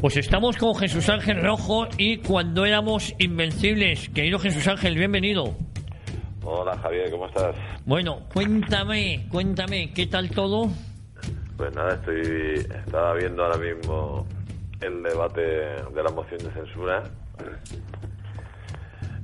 Pues estamos con Jesús Ángel Rojo y cuando éramos invencibles. Querido Jesús Ángel, bienvenido. Hola Javier, ¿cómo estás? Bueno, cuéntame, cuéntame, ¿qué tal todo? Pues nada, estoy estaba viendo ahora mismo el debate de la moción de censura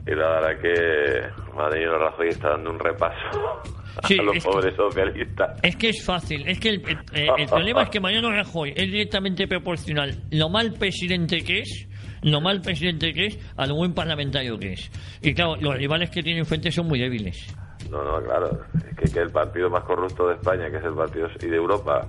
y la verdad que Mariano Rajoy está dando un repaso Sí, a los es que- pobres socialistas. Es que es fácil, es que el, el- el problema es que Mariano Rajoy es directamente proporcional lo mal presidente que es, lo mal presidente que es, a lo buen parlamentario que es. Y claro, los rivales que tiene enfrente son muy débiles. No, no, claro, es que, que el partido más corrupto de España, que es el partido y de Europa,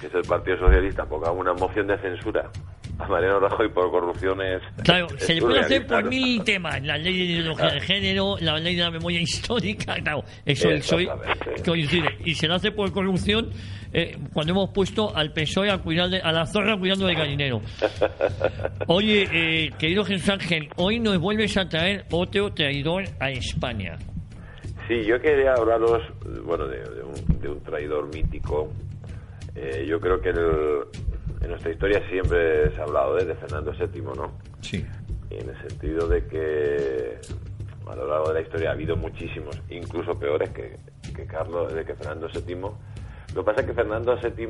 que es el Partido Socialista, ponga una moción de censura a Mariano Rajoy por corrupciones. Claro, se le puede hacer por mil temas, la ley de ideología de género, la ley de la memoria histórica, claro, eso Exactamente. coincide. Y se le hace por corrupción eh, cuando hemos puesto al PSOE a cuidar de, a la zorra cuidando del gallinero. Oye, eh, querido Jesús Ángel, hoy nos vuelves a traer otro traidor a España. Sí, yo quería hablaros, bueno, de, de un, de un traidor mítico. Eh, yo creo que el- en nuestra historia siempre se ha hablado ¿eh? de Fernando VII, ¿no? Sí. Y en el sentido de que a lo largo de la historia ha habido muchísimos, incluso peores que, que Carlos, de que Fernando VII. Lo que pasa es que Fernando VII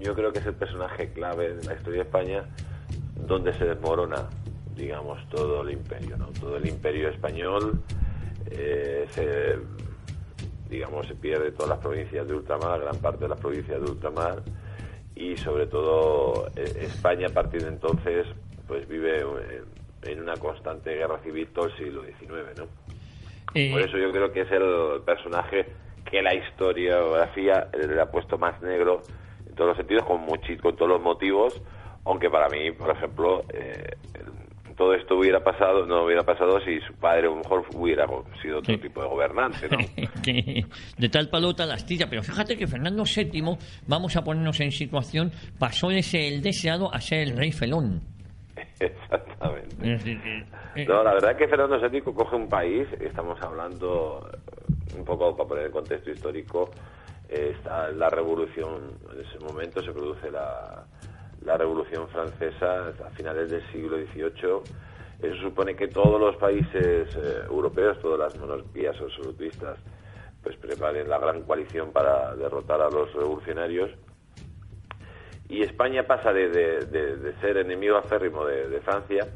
yo creo que es el personaje clave de la historia de España donde se desmorona, digamos, todo el imperio, ¿no? Todo el imperio español eh, se, digamos, se pierde todas las provincias de ultramar, gran parte de las provincias de ultramar y sobre todo eh, España a partir de entonces pues vive en, en una constante guerra civil todo el siglo XIX, ¿no? Eh, Por eso yo creo que es el personaje que la historiografía le ha puesto más negro en todos los sentidos, con, muchi- con todos los motivos, aunque para mí, por ejemplo, eh, todo esto hubiera pasado, no hubiera pasado si su padre a lo mejor hubiera sido otro Sí. tipo de gobernante, ¿no? de tal palo tal astilla. Pero fíjate que Fernando VII, vamos a ponernos en situación, pasó de ser el deseado a ser el rey felón. Exactamente. Es decir, eh, eh, No, la verdad es que Fernando VII coge un país, estamos hablando eh, un poco para poner el contexto histórico, eh, está la revolución, en ese momento se produce la, la revolución francesa a finales del siglo XVIII. Eso supone que todos los países eh, europeos, todas las monarquías absolutistas, pues preparen la gran coalición para derrotar a los revolucionarios y España pasa de, ser enemigo acérrimo de, Francia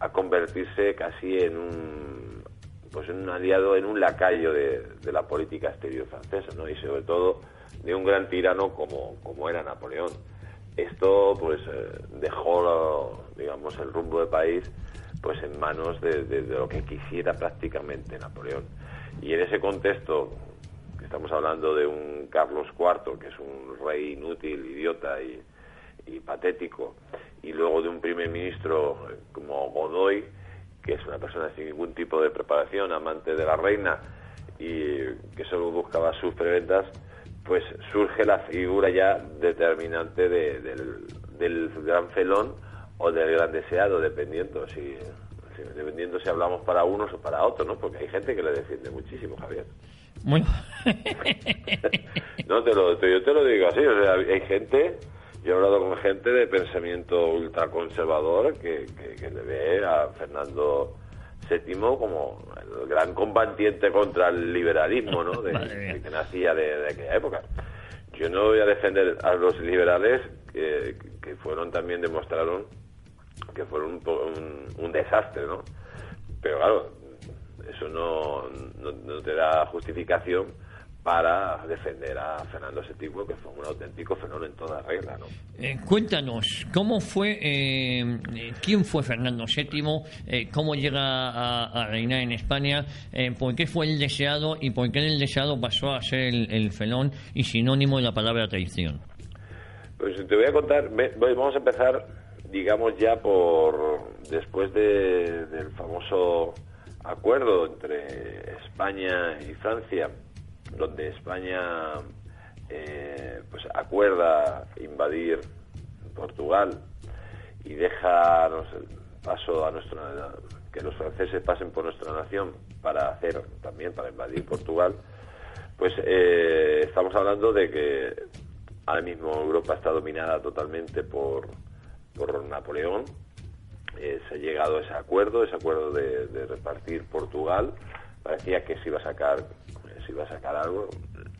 a convertirse casi en un pues en un aliado, en un lacayo de, de la política exterior francesa, ¿no? Y sobre todo de un gran tirano como, como era Napoleón. Esto pues eh, dejó, digamos, el rumbo del país pues en manos de, lo que quisiera prácticamente Napoleón. Y en ese contexto, estamos hablando de un Carlos IV, que es un rey inútil, idiota y, y patético, y luego de un primer ministro eh, como Godoy, que es una persona sin ningún tipo de preparación, amante de la reina y que solo buscaba sus preventas, pues surge la figura ya determinante de- del, del gran felón o del gran deseado, dependiendo si, si- dependiendo si hablamos para unos o para otros, ¿no? Porque hay gente que le defiende muchísimo, Javier. bueno, No, te lo, te- yo te lo digo así, o sea, hay gente, yo he hablado con gente de pensamiento ultraconservador que, que, que le ve a Fernando VII como el gran combatiente contra el liberalismo, ¿no? De, de que nacía de, de aquella época. Yo no voy a defender a los liberales que, que fueron también demostraron que fueron un, un, un desastre, ¿no? Pero claro, eso no, no, no te da justificación para defender a Fernando VII, que fue un auténtico fenómeno en toda regla. ¿no? Eh, cuéntanos, ¿cómo fue, eh, quién fue Fernando VII? Eh, ¿Cómo llega a, reinar en España? ¿Por qué fue el deseado y por qué el deseado pasó a ser el, felón y sinónimo de la palabra traición? Pues te voy a contar, vamos a empezar, digamos ya por después del famoso acuerdo entre España y Francia donde España eh, pues acuerda invadir Portugal y deja paso a nuestra que los franceses pasen por nuestra nación para hacer también para invadir Portugal pues eh, estamos hablando de que ahora mismo Europa está dominada totalmente por por Napoleón. Eh, se ha llegado a ese acuerdo ese acuerdo de, de repartir Portugal. Parecía que se iba a sacar si iba a sacar algo.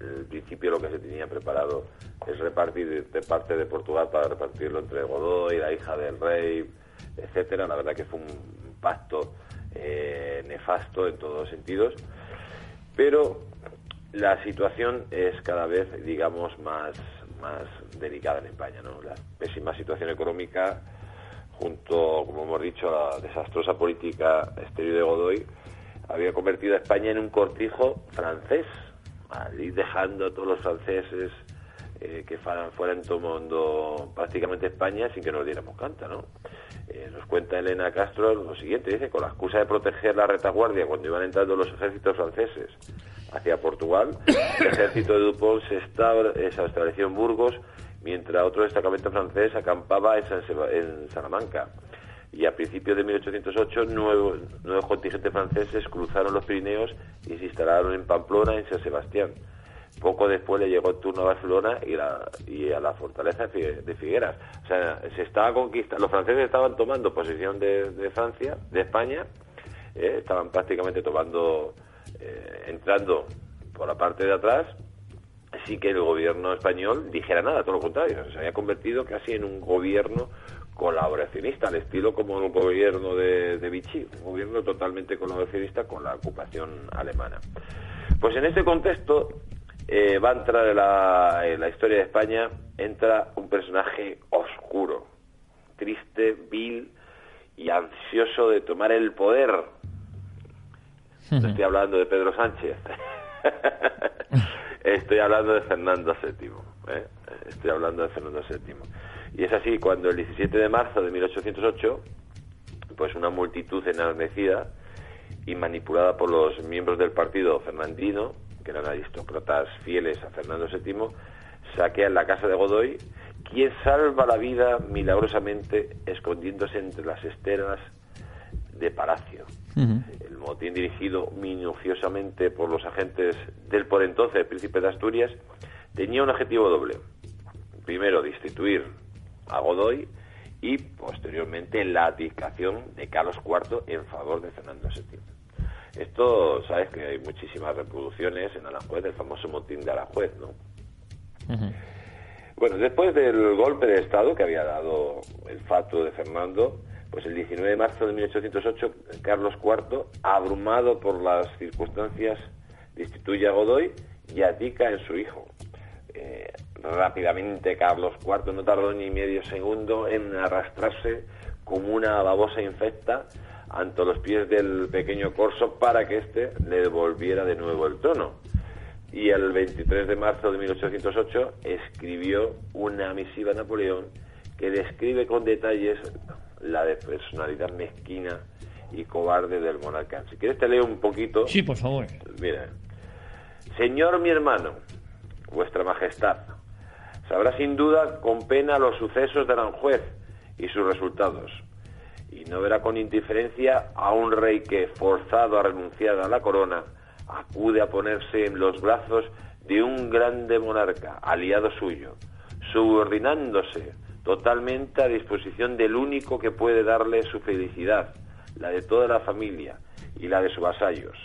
En principio lo que se tenía preparado es repartir de parte de Portugal para repartirlo entre Godoy, la hija del rey, etcétera. La verdad que fue un pacto eh, nefasto en todos los sentidos. Pero la situación es cada vez, digamos, más, más delicada en España. ¿no? La pésima situación económica, junto, como hemos dicho, a la desastrosa política exterior de Godoy, había convertido a España en un cortijo francés, dejando a todos los franceses eh, que fueran, tomando prácticamente España sin que nos diéramos canta, ¿no? Eh, nos cuenta Elena Castro lo siguiente, dice, con la excusa de proteger la retaguardia cuando iban entrando los ejércitos franceses hacia Portugal, el ejército de Dupont se, eh, se estableció en Burgos, mientras otro destacamento francés acampaba en, en Salamanca y a principios de 1808 nuevos, nuevos contingentes franceses cruzaron los Pirineos y se instalaron en Pamplona en San Sebastián. Poco después le llegó el turno a Barcelona y, la, y a la fortaleza de Figueras. O sea, se estaba conquistando, los franceses estaban tomando posesión de, Francia, de España, eh, estaban prácticamente tomando, eh, entrando por la parte de atrás, así que el gobierno español dijera nada, todo lo contrario, se había convertido casi en un gobierno colaboracionista, al estilo como el gobierno de, de Vichy, un gobierno totalmente colaboracionista con la ocupación alemana. Pues en este contexto eh, va a entrar en la, en la historia de España, entra un personaje oscuro, triste, vil y ansioso de tomar el poder. No estoy hablando de Pedro Sánchez. estoy hablando de Fernando VII. ¿eh? Estoy hablando de Fernando VII. Y es así cuando el 17 de marzo de 1808, pues una multitud enardecida y manipulada por los miembros del partido fernandino, que eran aristócratas fieles a Fernando VII, saquean la casa de Godoy, quien salva la vida milagrosamente escondiéndose entre las esteras de Palacio. El motín dirigido minuciosamente por los agentes del por entonces príncipe de Asturias tenía un objetivo doble. Primero, destituir a Godoy y posteriormente la abdicación de Carlos IV en favor de Fernando VII. Esto, sabes que hay muchísimas reproducciones en Aranjuez, del famoso motín de Aranjuez, ¿no? Bueno, después del golpe de Estado que había dado el fato de Fernando, pues el 19 de marzo de 1808, Carlos IV, abrumado por las circunstancias, destituye a Godoy y abdica en su hijo. Eh, rápidamente Carlos IV no tardó ni medio segundo en arrastrarse como una babosa infecta ante los pies del pequeño corso para que éste le devolviera de nuevo el trono. Y el 23 de marzo de 1808 escribió una misiva a Napoleón que describe con detalles la de personalidad mezquina y cobarde del monarca. Si quieres te leo un poquito. Sí, por favor. Mira. Señor mi hermano, vuestra majestad, sabrá sin duda con pena los sucesos de Aranjuez y sus resultados, y no verá con indiferencia a un rey que, forzado a renunciar a la corona, acude a ponerse en los brazos de un grande monarca, aliado suyo, subordinándose totalmente a disposición del único que puede darle su felicidad, la de toda la familia y la de sus vasallos.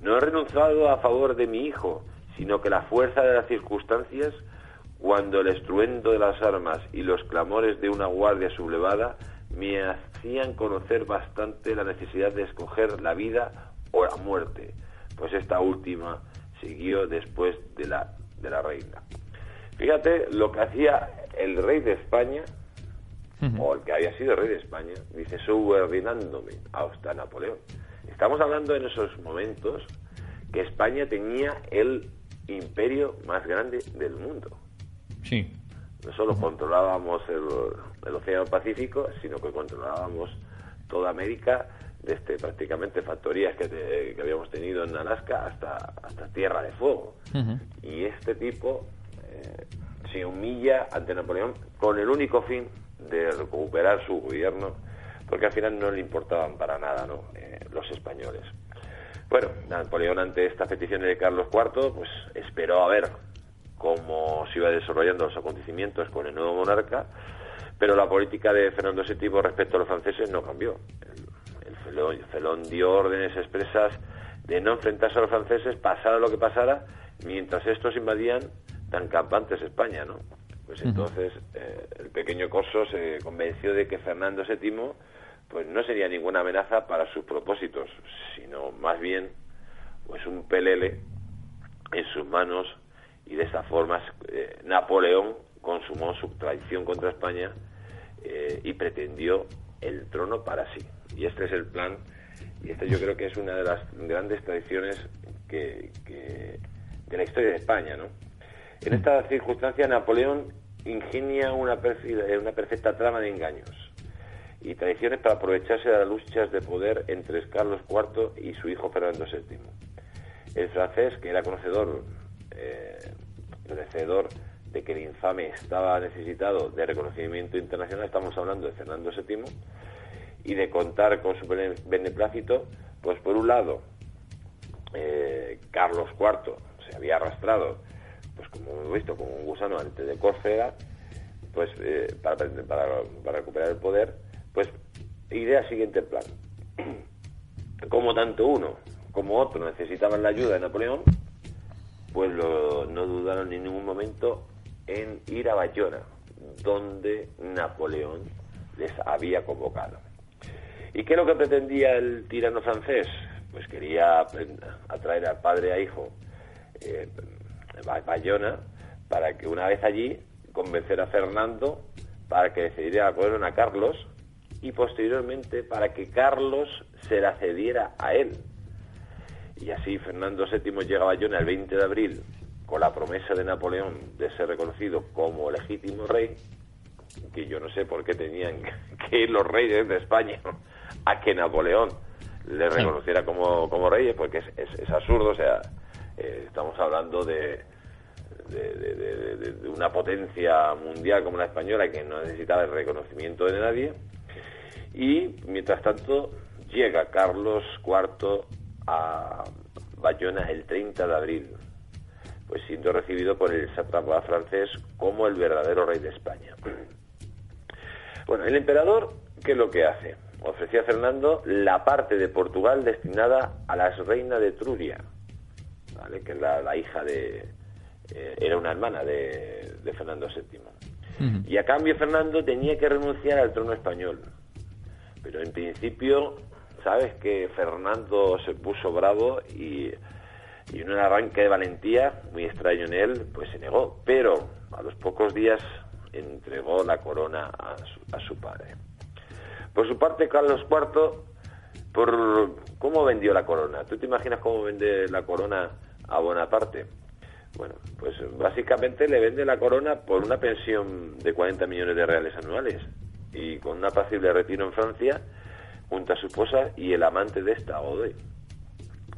No he renunciado a favor de mi hijo, sino que la fuerza de las circunstancias cuando el estruendo de las armas y los clamores de una guardia sublevada me hacían conocer bastante la necesidad de escoger la vida o la muerte, pues esta última siguió después de la, de la reina. Fíjate lo que hacía el rey de España, o el que había sido rey de España, dice, subordinándome hasta Napoleón. Estamos hablando en esos momentos que España tenía el imperio más grande del mundo. Sí. No solo controlábamos el, Océano Pacífico, sino que controlábamos toda América, desde prácticamente factorías que, habíamos tenido en Alaska hasta, hasta Tierra de Fuego. Y este tipo eh, se humilla ante Napoleón con el único fin de recuperar su gobierno, porque al final no le importaban para nada ¿no? Eh, los españoles. Bueno, Napoleón ante esta petición de Carlos IV, pues esperó a ver cómo se iba desarrollando los acontecimientos con el nuevo monarca, pero la política de Fernando VII respecto a los franceses no cambió. El, el felón, dio órdenes expresas de no enfrentarse a los franceses, pasara lo que pasara, mientras estos invadían tan campantes España, ¿no? Pues entonces eh, el pequeño Corso se convenció de que Fernando VII pues no sería ninguna amenaza para sus propósitos, sino más bien pues un pelele en sus manos y de esa forma eh, Napoleón consumó su traición contra España eh, y pretendió el trono para sí. Y este es el plan, y este yo creo que es una de las grandes tradiciones que, de la historia de España. ¿no? En esta circunstancia Napoleón ingenia una, una perfecta trama de engaños y tradiciones para aprovecharse de las luchas de poder entre Carlos IV y su hijo Fernando VII. El francés, que era conocedor, eh, de que el infame estaba necesitado de reconocimiento internacional, estamos hablando de Fernando VII, y de contar con su beneplácito, pues por un lado, eh, Carlos IV se había arrastrado, pues como hemos visto, como un gusano antes de Córcega, pues eh, para, recuperar el poder, pues idea siguiente plan. Como tanto uno como otro necesitaban la ayuda de Napoleón, pues no dudaron en ningún momento en ir a Bayona, donde Napoleón les había convocado. ¿Y qué es lo que pretendía el tirano francés? Pues quería atraer al padre a hijo eh, a Bayona para que una vez allí convencer a Fernando para que decidiera la a Carlos y posteriormente para que Carlos se la cediera a él. Y así Fernando VII llega a Bayona el 20 de abril con la promesa de Napoleón de ser reconocido como legítimo rey, que yo no sé por qué tenían que ir los reyes de España a que Napoleón le reconociera como, como rey, porque es, es, absurdo, o sea, eh, estamos hablando de, de, de, una potencia mundial como la española que no necesitaba el reconocimiento de nadie. Y mientras tanto llega Carlos IV a Bayona el 30 de abril, pues siendo recibido por el sátrapa francés como el verdadero rey de España. Bueno, el emperador, ¿qué es lo que hace? Ofrecía a Fernando la parte de Portugal destinada a la reina de Truria, ¿vale? que la, la hija de... Eh, era una hermana de, Fernando VII. Y a cambio Fernando tenía que renunciar al trono español. Pero en principio, sabes que Fernando se puso bravo y, en un arranque de valentía muy extraño en él, pues se negó. Pero a los pocos días entregó la corona a su, padre. Por su parte, Carlos IV, por cómo vendió la corona. ¿Tú te imaginas cómo vende la corona a Bonaparte? Bueno, pues básicamente le vende la corona por una pensión de 40 millones de reales anuales y con una pasible retiro en Francia junto a su esposa y el amante de esta, Ode.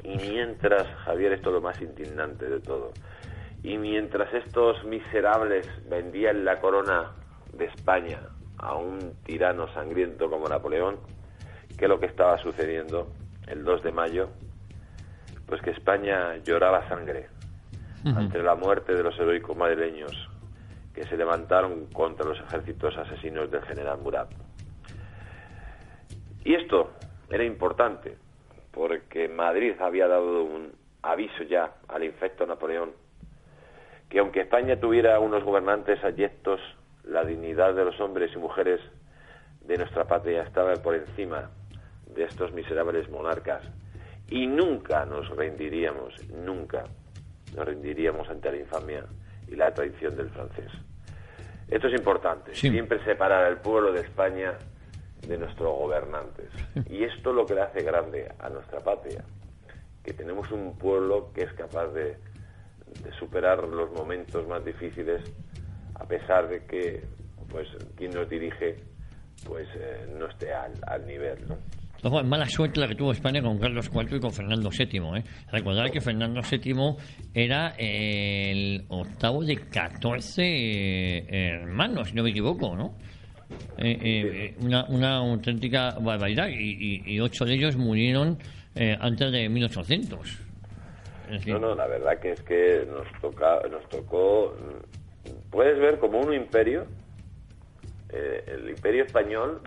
Y mientras, Javier, esto es lo más indignante de todo, y mientras estos miserables vendían la corona de España a un tirano sangriento como Napoleón, ¿qué es lo que estaba sucediendo el 2 de mayo? Pues que España lloraba sangre ante la muerte de los heroicos madrileños que se levantaron contra los ejércitos asesinos del general Murat. Y esto era importante, porque Madrid había dado un aviso ya al infecto Napoleón, que aunque España tuviera unos gobernantes adyectos, la dignidad de los hombres y mujeres de nuestra patria estaba por encima de estos miserables monarcas y nunca nos rendiríamos, nunca, nos rendiríamos ante la infamia y la traición del francés. Esto es importante, siempre separar al pueblo de España de nuestros gobernantes. Y esto es lo que le hace grande a nuestra patria, que tenemos un pueblo que es capaz de, superar los momentos más difíciles a pesar de que pues quien nos dirige pues eh, no esté al, al nivel, ¿no? Ojo, mala suerte la que tuvo España con Carlos IV y con Fernando VII. ¿eh? Recordar que Fernando VII era el octavo de 14 eh, hermanos, si no me equivoco, ¿no? Eh, eh, una, una auténtica barbaridad y, y, y ocho de ellos murieron eh, antes de 1800. Es decir, No, no, la verdad que es que nos toca, nos tocó, mm, puedes ver como un imperio, eh, el imperio español.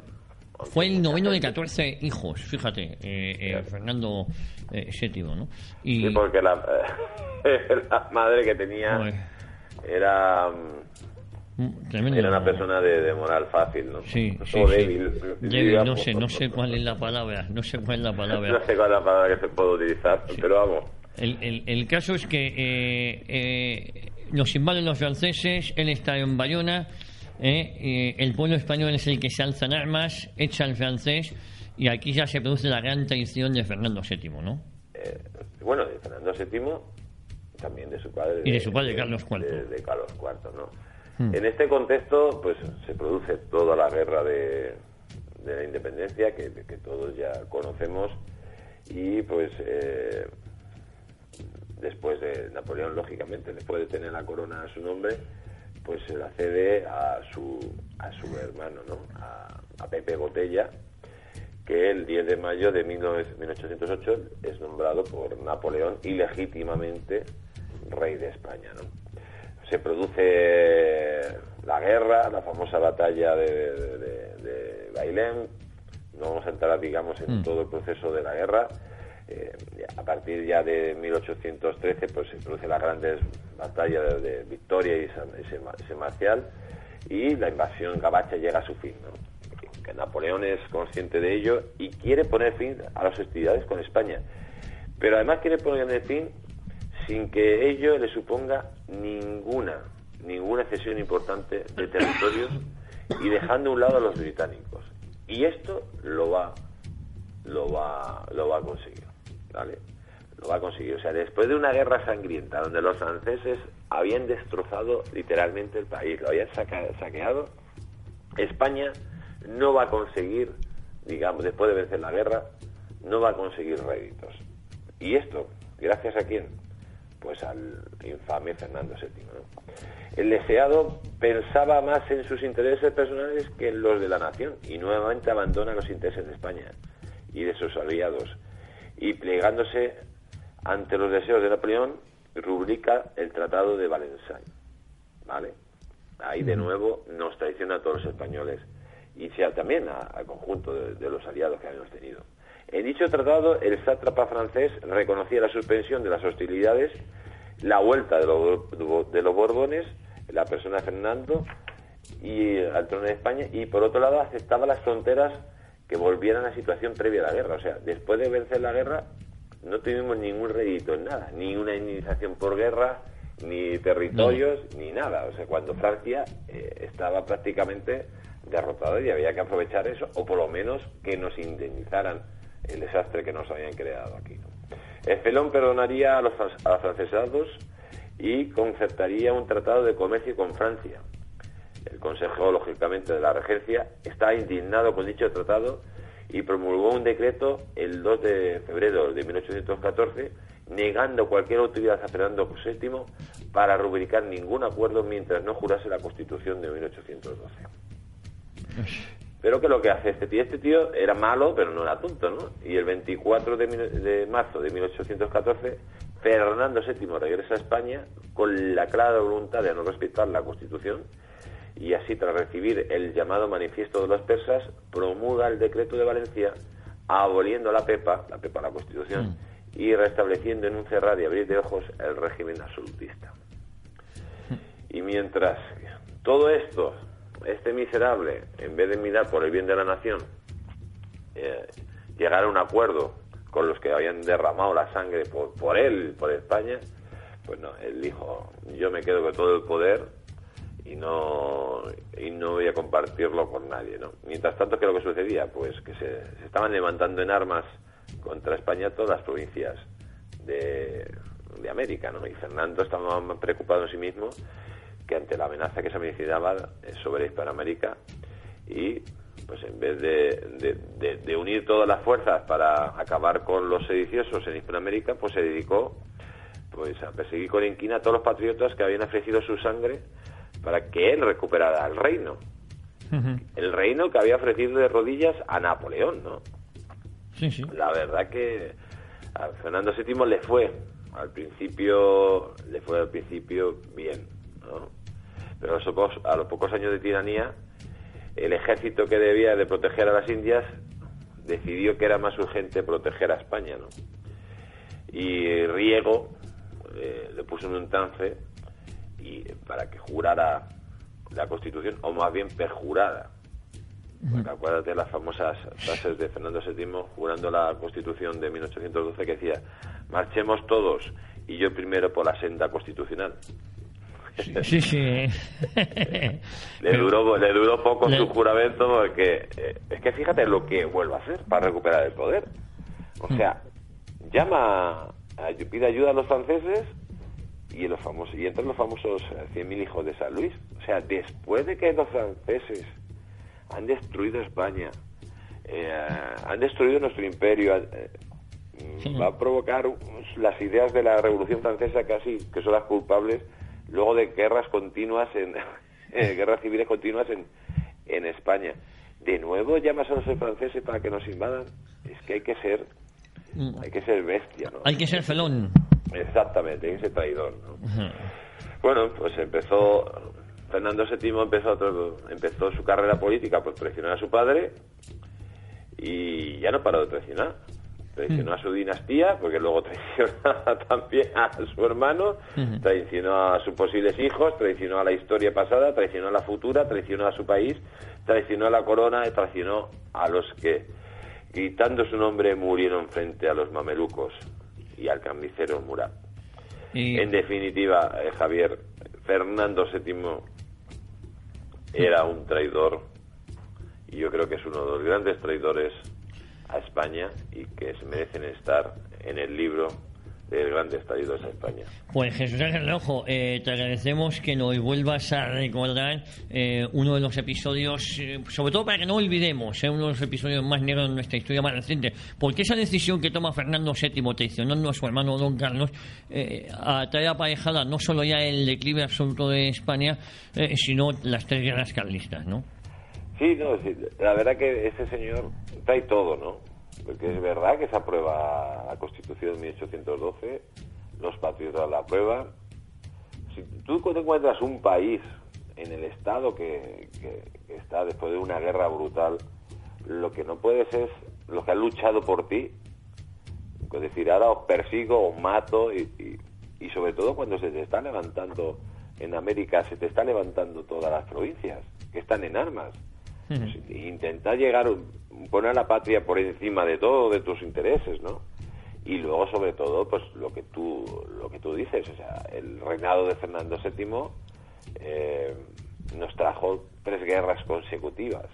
Fue el noveno de gente- 14 hijos, fíjate, eh, eh. Fernando eh, VII, ¿no? Y, Sí, porque la, la madre que tenía era, mm, tremendo. era una persona de, de moral fácil, ¿no? Sí, o sí, sí. débil. No sé, no sé cuál es la palabra, no sé cuál es la palabra. No sé cuál es la palabra que se puede utilizar, pero vamos. El, el, el caso es que eh, eh, nos invaden los franceses, él está en Bayona, eh, eh, el pueblo español es el que se alza en armas, echa al francés y aquí ya se produce la gran traición de Fernando VII, ¿no? eh, bueno, de Fernando VII, también de su padre. Y de su padre, Carlos IV. De, de Carlos IV, ¿no? Hmm. En este contexto, pues se produce toda la guerra de, la independencia que, todos ya conocemos y pues eh, después de Napoleón, lógicamente, después de tener la corona a su nombre, pues se la cede a su, a su hermano, ¿no? A, a Pepe Botella, que el 10 de mayo de 19- 1808 es nombrado por Napoleón ilegítimamente rey de España. ¿no? Se produce la guerra, la famosa batalla de, de, de- de Bailén. No vamos a entrar, digamos, en Mm. todo el proceso de la guerra. Eh, a partir ya de 1813 pues se produce la grandes batalla de, Victoria y San, Marcial y la invasión gabacha llega a su fin. ¿no? que Napoleón es consciente de ello y quiere poner fin a las hostilidades con España. Pero además quiere poner fin sin que ello le suponga ninguna, ninguna cesión importante de territorios y dejando a un lado a los británicos. Y esto lo va, lo va, lo va a conseguir, ¿vale? Lo va a conseguir. O sea, después de una guerra sangrienta donde los franceses habían destrozado literalmente el país, lo habían saqueado, España no va a conseguir, digamos, después de vencer la guerra, no va a conseguir réditos. ¿Y esto? ¿Gracias a quién? Pues al infame Fernando VII. ¿no? El deseado pensaba más en sus intereses personales que en los de la nación y nuevamente abandona los intereses de España y de sus aliados y plegándose ante los deseos de Napoleón rubrica el Tratado de Valenciennes. ¿Vale? Ahí de nuevo nos traiciona a todos los españoles y sea también al conjunto de, de los aliados que habíamos tenido. En dicho tratado, el sátrapa francés reconocía la suspensión de las hostilidades, la vuelta de, los- de los Borbones, la persona de Fernando y al trono de España, y por otro lado aceptaba las fronteras que volvieran a la situación previa a la guerra. O sea, después de vencer la guerra, no tuvimos ningún rédito en nada, ni una indemnización por guerra, ni territorios, ni nada. O sea, cuando Francia eh, estaba prácticamente derrotada y había que aprovechar eso, o por lo menos que nos indemnizaran el desastre que nos habían creado aquí. El Felón perdonaría a los fran- a los francesados y concertaría un tratado de comercio con Francia. El Consejo, lógicamente, de la Regencia está indignado con dicho tratado y promulgó un decreto el 2 de febrero de 1814 negando cualquier autoridad a Fernando VII para rubricar ningún acuerdo mientras no jurase la Constitución de 1812. Pero que lo que hace este tío, este tío era malo, pero no era tonto, ¿no? Y el 24 de, de marzo de 1814, Fernando VII regresa a España con la clara voluntad de no respetar la Constitución y así tras recibir el llamado manifiesto de los persas, promulga el decreto de Valencia aboliendo la PEPA, la PEPA la Constitución, y restableciendo en un cerrar y abrir de ojos el régimen absolutista. Y mientras todo esto, este miserable, en vez de mirar por el bien de la nación, eh, llegar a un acuerdo con los que habían derramado la sangre por, por él, por España, Pues no, él dijo, yo me quedo con todo el poder y no y no voy a compartirlo con nadie, ¿no? Mientras tanto, ¿qué es lo que sucedía? Pues que se, estaban levantando en armas contra España todas las provincias de, América, ¿no? Y Fernando estaba preocupado en sí mismo que ante la amenaza que se avecinaba sobre Hispanoamérica y pues en vez de, de, unir todas las fuerzas para acabar con los sediciosos en Hispanoamérica, pues se dedicó pues a perseguir con inquina a todos los patriotas que habían ofrecido su sangre para que él recuperara el reino. El reino que había ofrecido de rodillas a Napoleón, ¿no? Sí, sí. La verdad que a Fernando VII le fue al principio le fue al principio bien, ¿no? Pero a los, pocos, años de tiranía el ejército que debía de proteger a las Indias decidió que era más urgente proteger a España, ¿no? Y Riego eh, le puso en un trance y para que jurara la Constitución, o más bien perjurada. Porque acuérdate las famosas frases de Fernando VII jurando la Constitución de 1812 que decía, marchemos todos y yo primero por la senda constitucional. Sí, sí. le, duró, le duró poco su juramento porque eh, es que fíjate lo que vuelve a hacer para recuperar el poder. O mm. sea, llama, a, pide ayuda a los franceses y, los famosos, y entran los famosos 100.000 eh, hijos de San Luis. O sea, después de que los franceses han destruido España, eh, han destruido nuestro imperio, va a provocar las ideas de la Revolución Francesa casi, que son las culpables luego de guerras continuas en eh, guerras civiles continuas en, en España. De nuevo llamas a los franceses para que nos invadan. Es que hay que ser mm. hay que ser bestia, ¿no? Hay que ser felón. Exactamente, hay que ser traidor, ¿no? Bueno, pues empezó Fernando VII empezó empezó su carrera política por traicionar a su padre y ya no paró de traicionar traicionó a su dinastía, porque luego traicionó también a su hermano, traicionó a sus posibles hijos, traicionó a la historia pasada, traicionó a la futura, traicionó a su país, traicionó a la corona y traicionó a los que, gritando su nombre, murieron frente a los mamelucos y al cambicero Murat. En definitiva, eh, Javier, Fernando VII era un traidor y yo creo que es uno de los grandes traidores a España y que se merecen estar en el libro del Grandes Traidores a España. Pues Jesús Ángel Rojo, eh, te agradecemos que nos vuelvas a recordar eh, uno de los episodios, eh, sobre todo para que no olvidemos, uno de los episodios más negros de nuestra historia más reciente, porque esa decisión que toma Fernando VII traicionando a su hermano Don Carlos, a traer aparejada no solo ya el declive absoluto de España, sino las tres guerras carlistas, ¿no? Sí, no, la verdad que ese señor trae todo, ¿no? Porque es verdad que se aprueba la Constitución de 1812, los patriotas la aprueban. Si tú te encuentras un país en el Estado que, está después de una guerra brutal, lo que no puedes es lo que ha luchado por ti. Es decir, ahora os persigo, os mato y, y sobre todo cuando se te está levantando en América, se te está levantando todas las provincias que están en armas intentar llegar, poner a la patria por encima de todo, de tus intereses, ¿no? Y luego, sobre todo, pues lo que tú, lo que tú dices, o sea, el reinado de Fernando VII eh, nos trajo tres guerras consecutivas.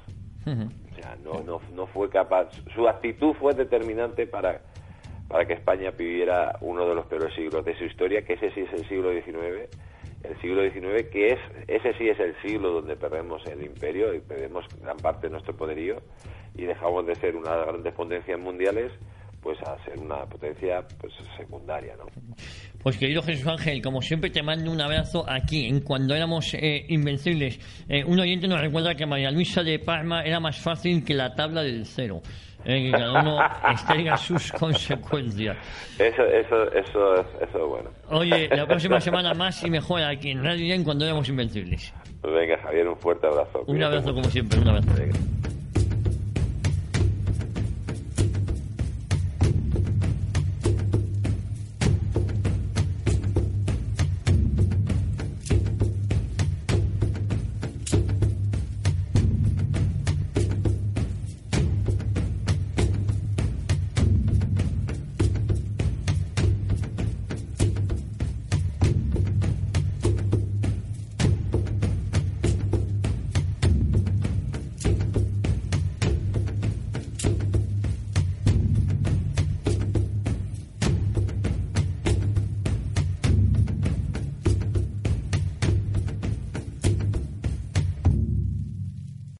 O sea, no, no, no fue capaz, su actitud fue determinante para, para que España viviera uno de los peores siglos de su historia, que ese sí es el siglo XIX el siglo XIX, que es ese sí es el siglo donde perdemos el imperio y perdemos gran parte de nuestro poderío y dejamos de ser una de las grandes potencias mundiales pues a ser una potencia pues secundaria, ¿no? Pues querido Jesús Ángel, como siempre te mando un abrazo aquí, en cuando éramos eh, invencibles. Eh, un oyente nos recuerda que María Luisa de Parma era más fácil que la tabla del cero. Eh, que cada uno extraiga sus consecuencias. Eso, eso, eso, eso es bueno. Oye, la próxima semana más y mejor aquí en Radio en cuando éramos invencibles. Venga, Javier, un fuerte abrazo. Un abrazo como siempre, un abrazo.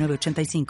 906985.